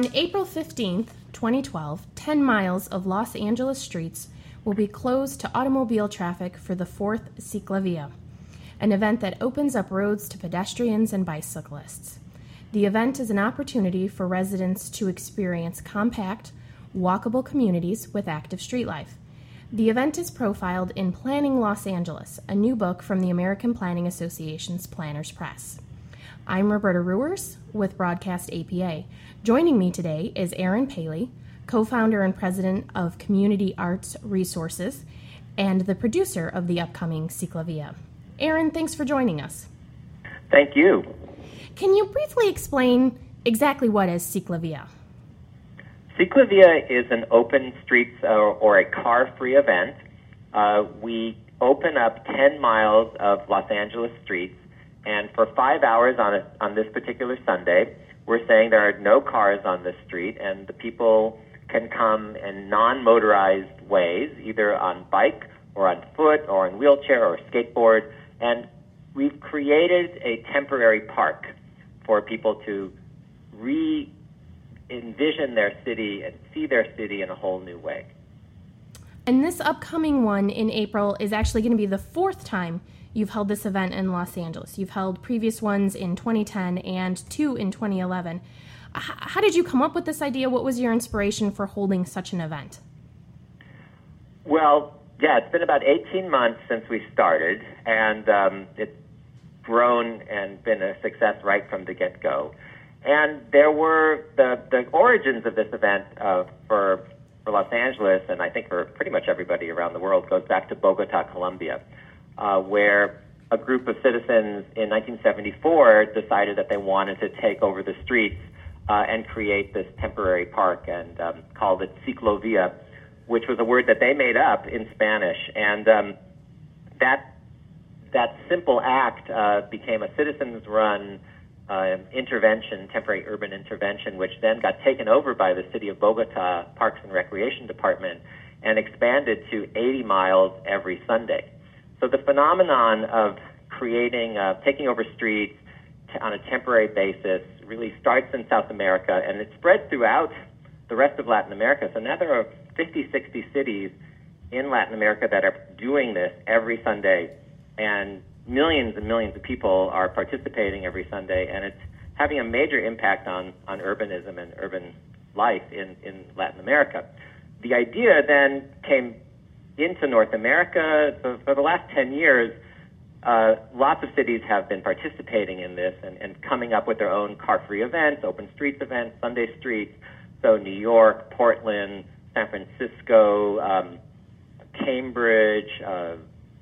On April 15th, 2012, 10 miles of Los Angeles streets will be closed to automobile traffic for the fourth Ciclavia, an event that opens up roads to pedestrians and bicyclists. The event is an opportunity for residents to experience compact, walkable communities with active street life. The event is profiled in Planning Los Angeles, a new book from the American Planning Association's Planners Press. I'm Roberta Rewers with Broadcast APA. Joining me today is Aaron Paley, co founder and president of Community Arts Resources, and the producer of the upcoming Ciclavia. Aaron, thanks for joining us. Thank you. Can you briefly explain exactly what is Ciclavia? Ciclavia is an open streets or, uh, or a car free event. Uh, we open up 10 miles of Los Angeles streets, and for five hours on, a, on this particular Sunday, we're saying there are no cars on the street, and the people can come in non motorized ways, either on bike or on foot or in wheelchair or skateboard. And we've created a temporary park for people to re envision their city and see their city in a whole new way. And this upcoming one in April is actually going to be the fourth time you've held this event in Los Angeles. You've held previous ones in 2010 and two in 2011. How did you come up with this idea? What was your inspiration for holding such an event? Well, yeah, it's been about 18 months since we started, and um, it's grown and been a success right from the get go. And there were the, the origins of this event uh, for, for Los Angeles, and I think for pretty much everybody around the world, goes back to Bogota, Colombia, uh, where a group of citizens in 1974 decided that they wanted to take over the streets uh, and create this temporary park and um, called it Ciclovia, which was a word that they made up in Spanish. And um, that that simple act uh, became a citizens-run uh, intervention, temporary urban intervention, which then got taken over by the city of Bogota Parks and Recreation Department and expanded to 80 miles every Sunday. So the phenomenon of creating, uh, taking over streets t- on a temporary basis really starts in South America and it spreads throughout the rest of Latin America. So now there are 50, 60 cities in Latin America that are doing this every Sunday, and millions and millions of people are participating every Sunday, and it's having a major impact on, on urbanism and urban life in, in Latin America. The idea then came into North America. So for the last 10 years, uh, lots of cities have been participating in this and, and coming up with their own car-free events, open streets events, Sunday streets. So New York, Portland, San Francisco, um, Cambridge, uh,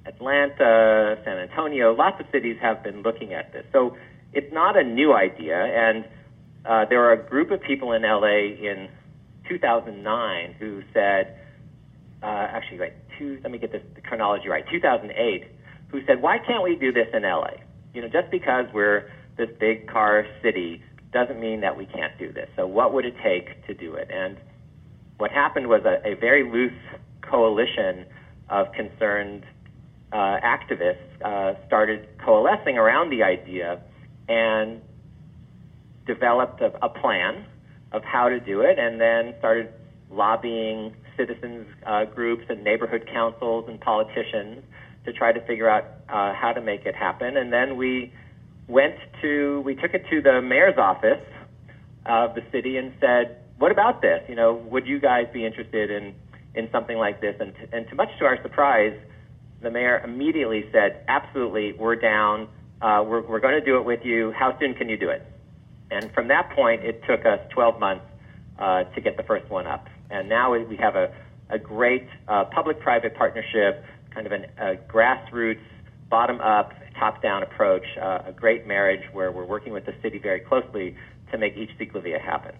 Atlanta, San Antonio. Lots of cities have been looking at this. So it's not a new idea, and uh, there are a group of people in LA in 2009 who said, uh, actually, wait, two, let me get this the chronology right. 2008 who said, why can't we do this in LA? You know, just because we're this big car city doesn't mean that we can't do this. So what would it take to do it? And what happened was a, a very loose coalition of concerned uh, activists uh, started coalescing around the idea and developed a, a, plan of how to do it and then started lobbying citizens uh, groups and neighborhood councils and politicians to try to figure out uh, how to make it happen. And then we went to, we took it to the mayor's office of the city and said, what about this? You know, would you guys be interested in, in something like this? And, to, and to much to our surprise, the mayor immediately said, absolutely, we're down. Uh, we're, we're going to do it with you. How soon can you do it? And from that point, it took us 12 months uh, to get the first one up. And now we have a, a great uh, public-private partnership kind of an, a grassroots, bottom up, top down approach, uh, a great marriage where we're working with the city very closely to make each ciclovia happen.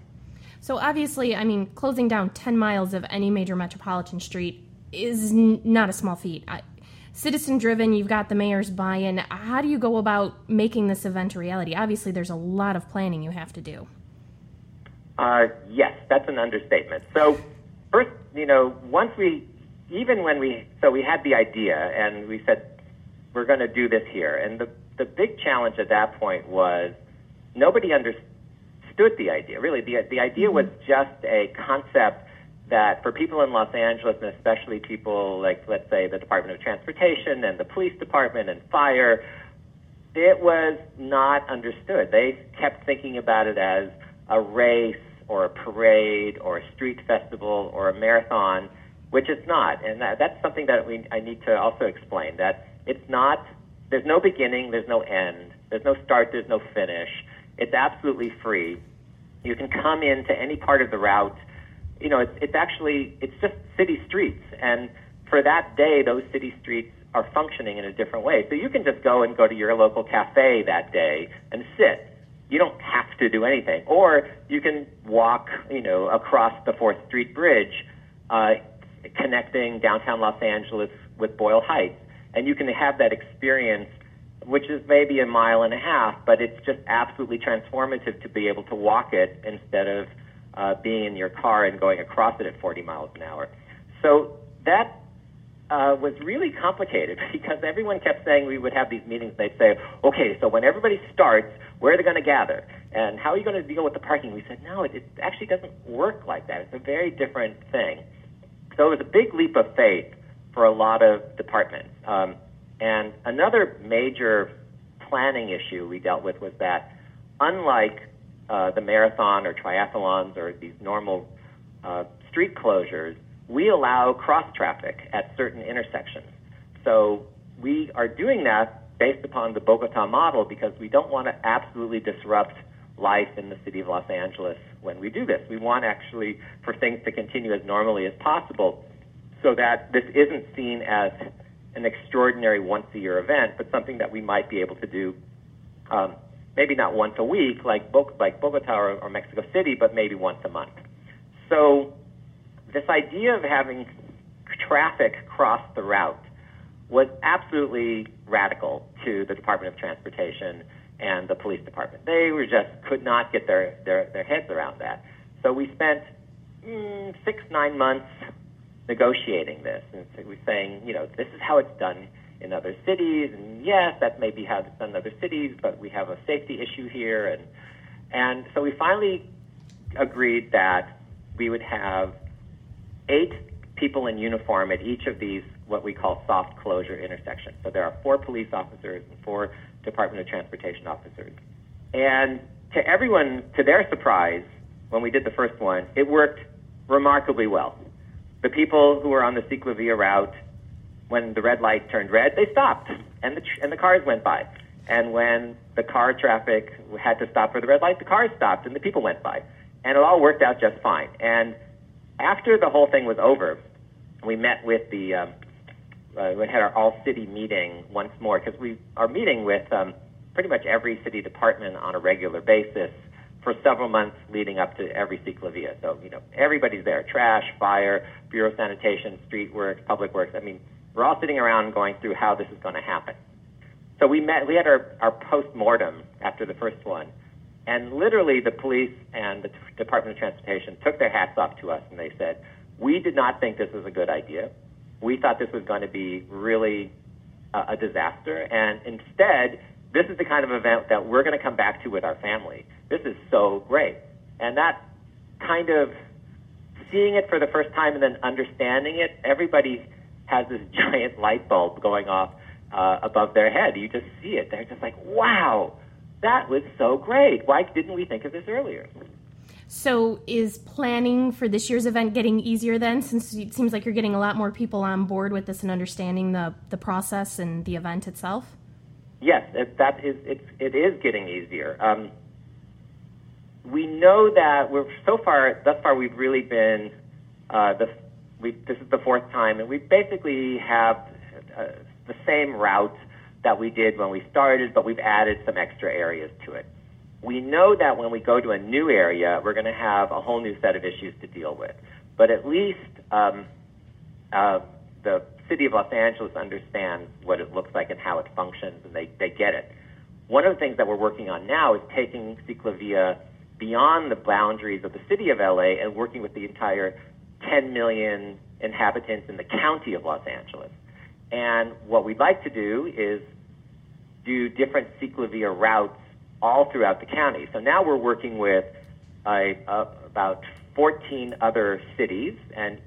So, obviously, I mean, closing down 10 miles of any major metropolitan street is n- not a small feat. I, citizen driven, you've got the mayor's buy in. How do you go about making this event a reality? Obviously, there's a lot of planning you have to do. Uh, yes, that's an understatement. So, first, you know, once we even when we so we had the idea and we said we're going to do this here, and the the big challenge at that point was nobody understood understood the idea. Really, the, the idea was just a concept that for people in Los Angeles, and especially people like, let's say, the Department of Transportation and the police department and fire, it was not understood. They kept thinking about it as a race or a parade or a street festival or a marathon, which it's not. And that, that's something that we, I need to also explain that it's not, there's no beginning, there's no end, there's no start, there's no finish. It's absolutely free. You can come into any part of the route. You know, it's, it's actually, it's just city streets. And for that day, those city streets are functioning in a different way. So you can just go and go to your local cafe that day and sit. You don't have to do anything. Or you can walk, you know, across the 4th Street Bridge, uh, connecting downtown Los Angeles with Boyle Heights. And you can have that experience, which is maybe a mile and a half, but it's just absolutely transformative to be able to walk it instead of uh, being in your car and going across it at 40 miles an hour. So that uh, was really complicated because everyone kept saying we would have these meetings. They'd say, okay, so when everybody starts, where are they going to gather? And how are you going to deal with the parking? We said, no, it, it actually doesn't work like that. It's a very different thing. So it was a big leap of faith for a lot of departments. Um, and another major planning issue we dealt with was that unlike uh, the marathon or triathlons or these normal uh, street closures, we allow cross traffic at certain intersections. So we are doing that based upon the Bogota model because we don't want to absolutely disrupt life in the city of Los Angeles when we do this. We want actually for things to continue as normally as possible so that this isn't seen as an extraordinary once a year event, but something that we might be able to do um, maybe not once a week like, Bo- like Bogota or, or Mexico City, but maybe once a month. So this idea of having traffic cross the route was absolutely radical to the Department of Transportation and the police department. They were just could not get their, their, their heads around that. So we spent mm, six, nine months negotiating this. And so we're saying, you know, this is how it's done in other cities, and yes, that may be how it's done in other cities, but we have a safety issue here. And, and so we finally agreed that we would have eight people in uniform at each of these what we call soft closure intersections. So there are four police officers and four Department of Transportation officers. And to everyone, to their surprise, when we did the first one, it worked remarkably well. The people who were on the Ciclavia route, when the red light turned red, they stopped, and the and the cars went by. And when the car traffic had to stop for the red light, the cars stopped and the people went by, and it all worked out just fine. And after the whole thing was over, we met with the um, uh, we had our all city meeting once more because we are meeting with um, pretty much every city department on a regular basis for several months leading up to every Ciclavia. So you know everybody's there: trash, fire, bureau sanitation, street works, public works. I mean, we're all sitting around going through how this is going to happen. So we met. We had our our post mortem after the first one, and literally, the police and the Department of Transportation took their hats off to us and they said, We did not think this was a good idea. We thought this was going to be really a, disaster. And instead, this is the kind of event that we're going to come back to with our family. This is so great. And that kind of seeing it for the first time and then understanding it, everybody has this giant light bulb going off uh, above their head. You just see it. They're just like, wow that was so great. Why didn't we think of this earlier? So, is planning for this year's event getting easier then, since it seems like you're getting a lot more people on board with this and understanding the, the process and the event itself? Yes, it, that is it's, it is getting easier. Um, we know that we're so far thus far we've really been uh, the we this is the fourth time and we basically have uh, the same route that we did when we started, but we've added some extra areas to it. We know that when we go to a new area, we're going to have a whole new set of issues to deal with. But at least um, uh, the city of Los Angeles understands what it looks like and how it functions, and they, they get it. One of the things that we're working on now is taking Ciclavia beyond the boundaries of the city of LA and working with the entire 10 million inhabitants in the county of Los Angeles. And what we'd like to do is do different Ciclavia routes all throughout the county. So now we're working with uh, about 14 other cities and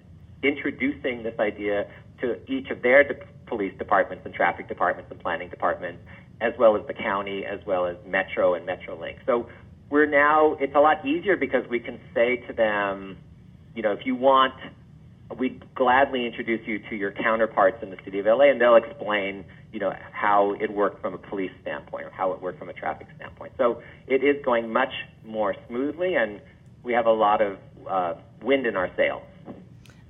introducing this idea to each of their de- police departments and traffic departments and planning departments, as well as the county, as well as Metro and Metrolink. So we're now, it's a lot easier because we can say to them, you know, if you want, we'd gladly introduce you to your counterparts in the city of LA, and they'll explain, you know, how it worked from a police standpoint or how it worked from a traffic standpoint. So it is going much more smoothly, and we have a lot of uh, wind in our sails.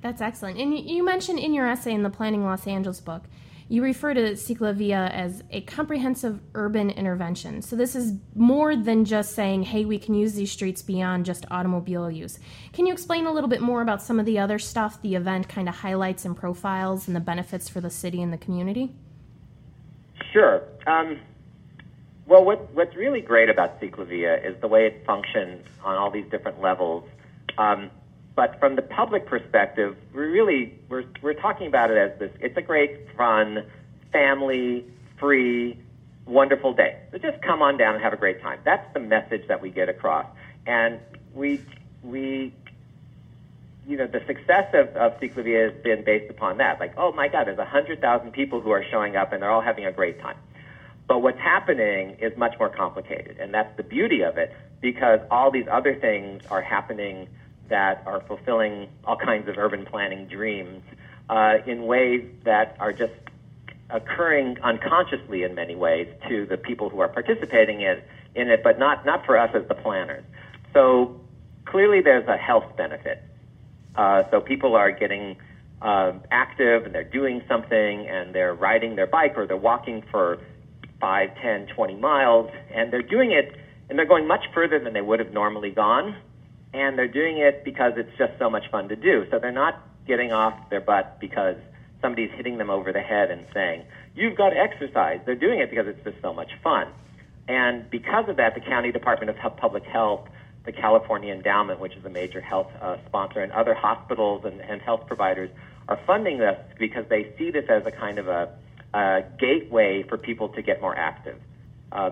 That's excellent. And you mentioned in your essay in the Planning Los Angeles book, you refer to Ciclavia as a comprehensive urban intervention. So this is more than just saying, hey, we can use these streets beyond just automobile use. Can you explain a little bit more about some of the other stuff the event kind of highlights and profiles and the benefits for the city and the community? Sure. Um, well, what, what's really great about Ciclavia is the way it functions on all these different levels. Um, but from the public perspective, we really we're we're talking about it as this. It's a great, fun, family, free, wonderful day. So just come on down and have a great time. That's the message that we get across, and we we you know, the success of, of Ciclavia has been based upon that. Like, oh my God, there's a 100,000 people who are showing up and they're all having a great time. But what's happening is much more complicated. And that's the beauty of it because all these other things are happening that are fulfilling all kinds of urban planning dreams uh, in ways that are just occurring unconsciously in many ways to the people who are participating in, in it, but not, not for us as the planners. So clearly there's a health benefit. Uh, so people are getting uh, active and they're doing something and they're riding their bike or they're walking for 5, 10, 20 miles and they're doing it and they're going much further than they would have normally gone and they're doing it because it's just so much fun to do. So they're not getting off their butt because somebody's hitting them over the head and saying, You've got to exercise. They're doing it because it's just so much fun. And because of that, the County Department of Public Health, the California Endowment, which is a major health uh, sponsor, and other hospitals and, and health providers are funding this because they see this as a kind of a, a gateway for people to get more active. Uh,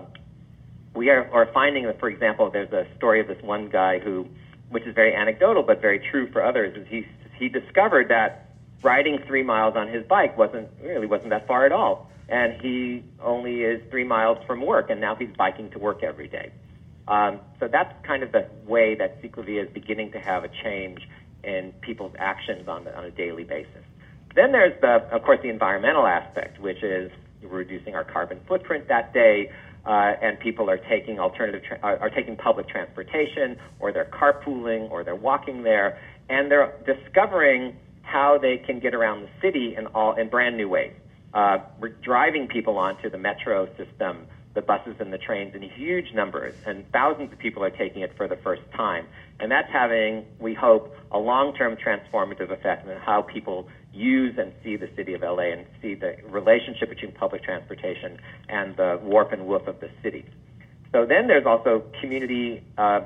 we are, are finding that, for example, there's a story of this one guy who which is very anecdotal but very true for others, is he he discovered that riding three miles on his bike wasn't really wasn't that far at all, and he only is three miles from work, and now he's biking to work every day. Um, so that's kind of the way that Ciclavia is beginning to have a change in people's actions on, the, on a daily basis. Then there's the, of course, the environmental aspect, which is reducing our carbon footprint that day, uh, and people are taking alternative tra- are, taking public transportation or they're carpooling or they're walking there and they're discovering how they can get around the city in all in brand new ways. Uh, we're driving people onto the metro system, the buses and the trains in huge numbers, and thousands of people are taking it for the first time. And that's having, we hope, a long-term transformative effect on how people use and see the city of LA and see the relationship between public transportation and the warp and woof of the city. So then there's also community uh,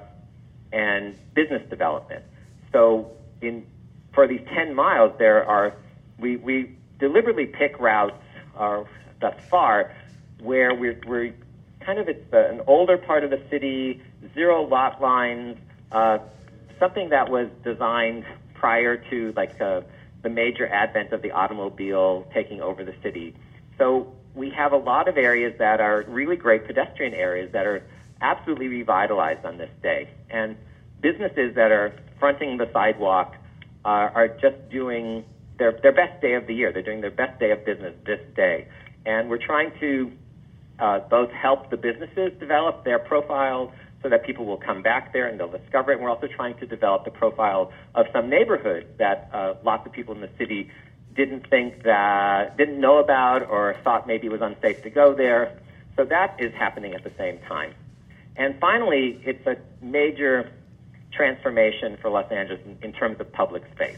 and business development. So in for these 10 miles, there are we, we deliberately pick routes uh, thus far where we're, we're kind of it's an older part of the city, zero lot lines, uh, something that was designed prior to like a, uh, the major advent of the automobile taking over the city. So we have a lot of areas that are really great pedestrian areas that are absolutely revitalized on this day. And businesses that are fronting the sidewalk uh, are just doing their, their best day of the year. They're doing their best day of business this day. And we're trying to uh, both help the businesses develop their profiles so that people will come back there and they'll discover it. And we're also trying to develop the profile of some neighborhoods that uh, lots of people in the city didn't think that, didn't know about or thought maybe it was unsafe to go there. So that is happening at the same time. And finally, it's a major transformation for Los Angeles in, in terms of public space.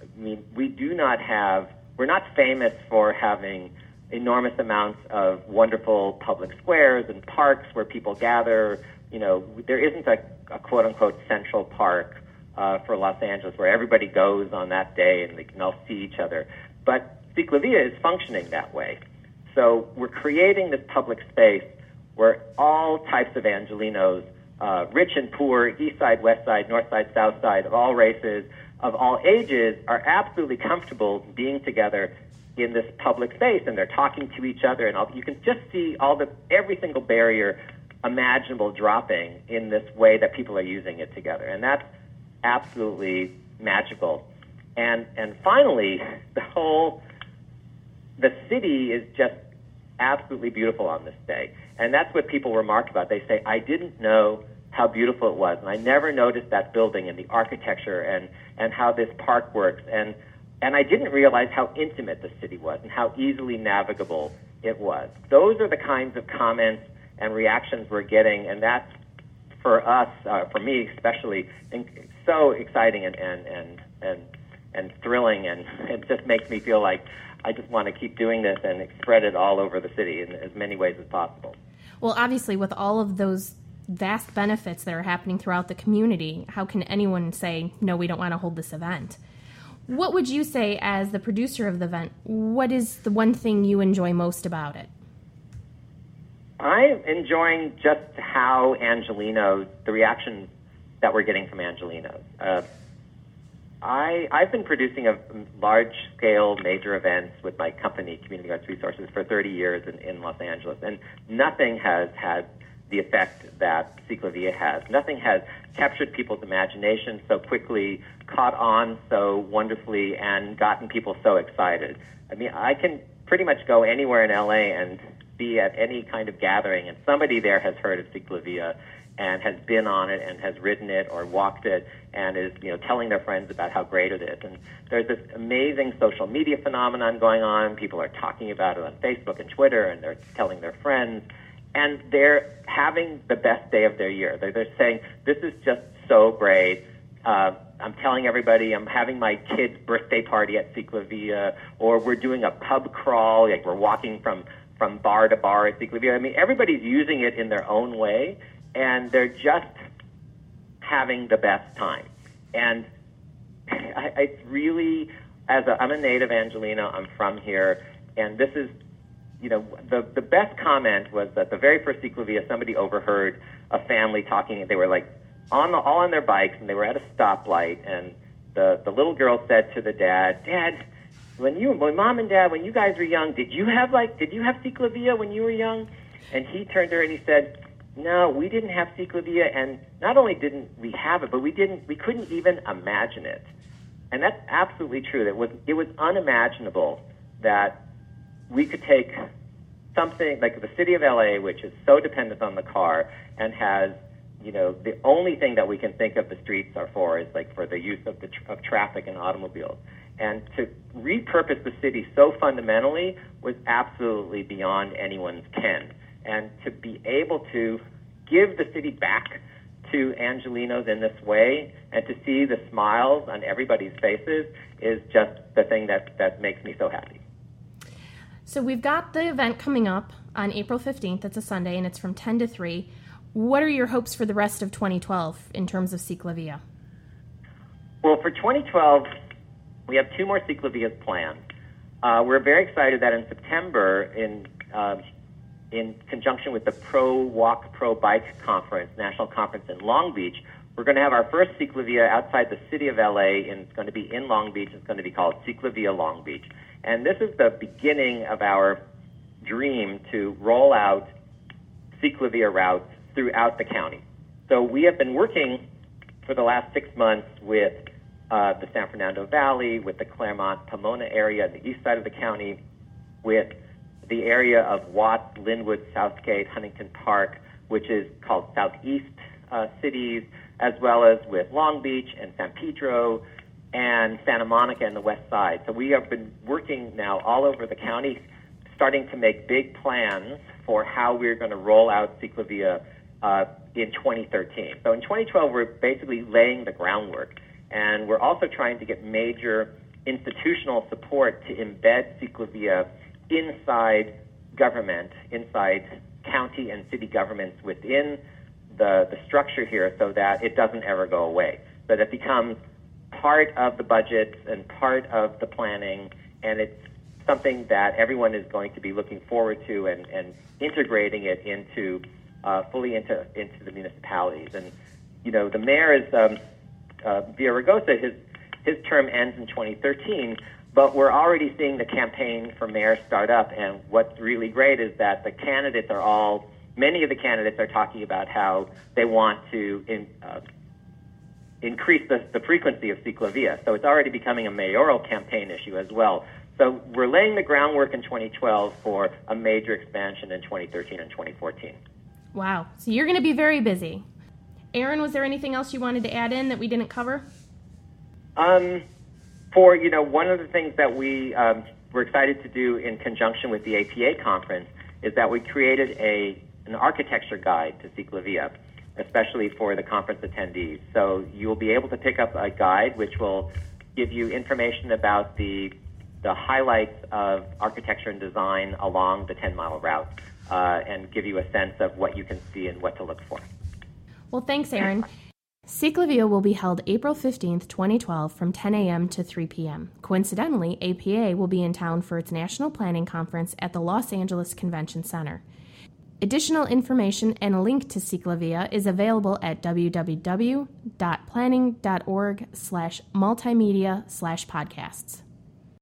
I mean, we do not have, we're not famous for having enormous amounts of wonderful public squares and parks where people gather you know, there isn't a, a quote unquote central park uh, for Los Angeles where everybody goes on that day and they can all see each other. But Ciclavia is functioning that way. So we're creating this public space where all types of Angelenos uh, rich and poor, east side, west side, north side, south side, of all races, of all ages, are absolutely comfortable being together in this public space, and they're talking to each other, and all, you can just see all the every single barrier imaginable dropping in this way that people are using it together, and that's absolutely magical. And and finally, the whole the city is just absolutely beautiful on this day. And that's what people remark about. They say, I didn't know how beautiful it was, and I never noticed that building and the architecture and, and how this park works. And, and I didn't realize how intimate the city was and how easily navigable it was. Those are the kinds of comments and reactions we're getting, and that's for us, uh, for me especially, so exciting and, and, and, and, and thrilling, and it just makes me feel like I just want to keep doing this and spread it all over the city in as many ways as possible. Well, obviously, with all of those vast benefits that are happening throughout the community, how can anyone say, no, we don't want to hold this event? What would you say, as the producer of the event, what is the one thing you enjoy most about it? I'm enjoying just how Angelenos, the reaction that we're getting from Angelenos. Uh, I, I've been producing a large scale major events with my company, Community Arts Resources, for 30 years in, in Los Angeles, and nothing has had the effect that Ciclavia has. Nothing has captured people's imagination so quickly, caught on so wonderfully, and gotten people so excited. I mean, I can pretty much go anywhere in LA and be at any kind of gathering, and somebody there has heard of Ciclavia and has been on it and has ridden it or walked it and is you know telling their friends about how great it is. And there's this amazing social media phenomenon going on. People are talking about it on Facebook and Twitter, and they're telling their friends, and they're having the best day of their year. They're, they're saying this is just so great. Uh, I'm telling everybody I'm having my kid's birthday party at Ciclavia, or we're doing a pub crawl, like we're walking from from bar to bar at Ciclavia. I mean, everybody's using it in their own way, and they're just having the best time. And I, it's really, as a, I'm a native Angeleno, I'm from here, and this is, you know, the the best comment was that the very first Ciclavia, somebody overheard a family talking. They were like on the all on their bikes, and they were at a stoplight, and the the little girl said to the dad, "Dad." When you, when mom and dad, when you guys were young, did you have like, did you have Ciclavia when you were young? And he turned to her and he said, no, we didn't have Ciclavia, and not only didn't we have it, but we didn't, we couldn't even imagine it. And that's absolutely true. That was, it was unimaginable that we could take something like the city of LA, which is so dependent on the car and has, you know, the only thing that we can think of the streets are for is like for the use of the tr- of traffic and automobiles. And to repurpose the city so fundamentally was absolutely beyond anyone's ken and to be able to give the city back to Angelenos in this way and to see the smiles on everybody's faces is just the thing that, that makes me so happy. So we've got the event coming up on April 15th. It's a Sunday and it's from 10 to 3. What are your hopes for the rest of 2012 in terms of Ciclavia? Well, for 2012, we have two more Ciclavias planned. Uh, we're very excited that in September, in uh, in conjunction with the Pro Walk Pro Bike Conference, national conference in Long Beach, we're going to have our first Ciclavia outside the city of LA, and it's going to be in Long Beach. It's going to be called Ciclavia Long Beach. And this is the beginning of our dream to roll out Ciclavia routes throughout the county. So we have been working for the last six months with uh, the San Fernando Valley, with the Claremont Pomona area, the east side of the county, with the area of Watts, Lynwood, South Gate, Huntington Park, which is called Southeast uh, cities, as well as with Long Beach and San Pedro and Santa Monica and the west side. So we have been working now all over the county, starting to make big plans for how we're going to roll out Ciclavia uh, in 2013. So in 2012, we're basically laying the groundwork, and we're also trying to get major institutional support to embed Ciclavia inside government, inside county and city governments within the, the structure here so that it doesn't ever go away. So that it becomes part of the budget and part of the planning, and it's something that everyone is going to be looking forward to and, and integrating it into uh, fully into into the municipalities. And you know, the mayor is um, uh, Villaraigosa. His his term ends in 2013, but we're already seeing the campaign for mayor start up. And what's really great is that the candidates are all many of the candidates are talking about how they want to in, uh, increase the, the frequency of ciclovia. So it's already becoming a mayoral campaign issue as well. So we're laying the groundwork in 2012 for a major expansion in 2013 and 2014. Wow. So you're going to be very busy. Aaron, was there anything else you wanted to add in that we didn't cover? Um, for, you know, one of the things that we um, were excited to do in conjunction with the APA conference is that we created a, an architecture guide to Ciclavia, especially for the conference attendees. So you'll be able to pick up a guide which will give you information about the the highlights of architecture and design along the 10 mile route uh, and give you a sense of what you can see and what to look for. Well, thanks, Aaron. Ciclavia will be held April 15th, 2012, from 10 a.m. to 3 p.m. Coincidentally, APA will be in town for its National Planning Conference at the Los Angeles Convention Center. Additional information and a link to Ciclavia is available at www.planning.org slash multimedia slash podcasts.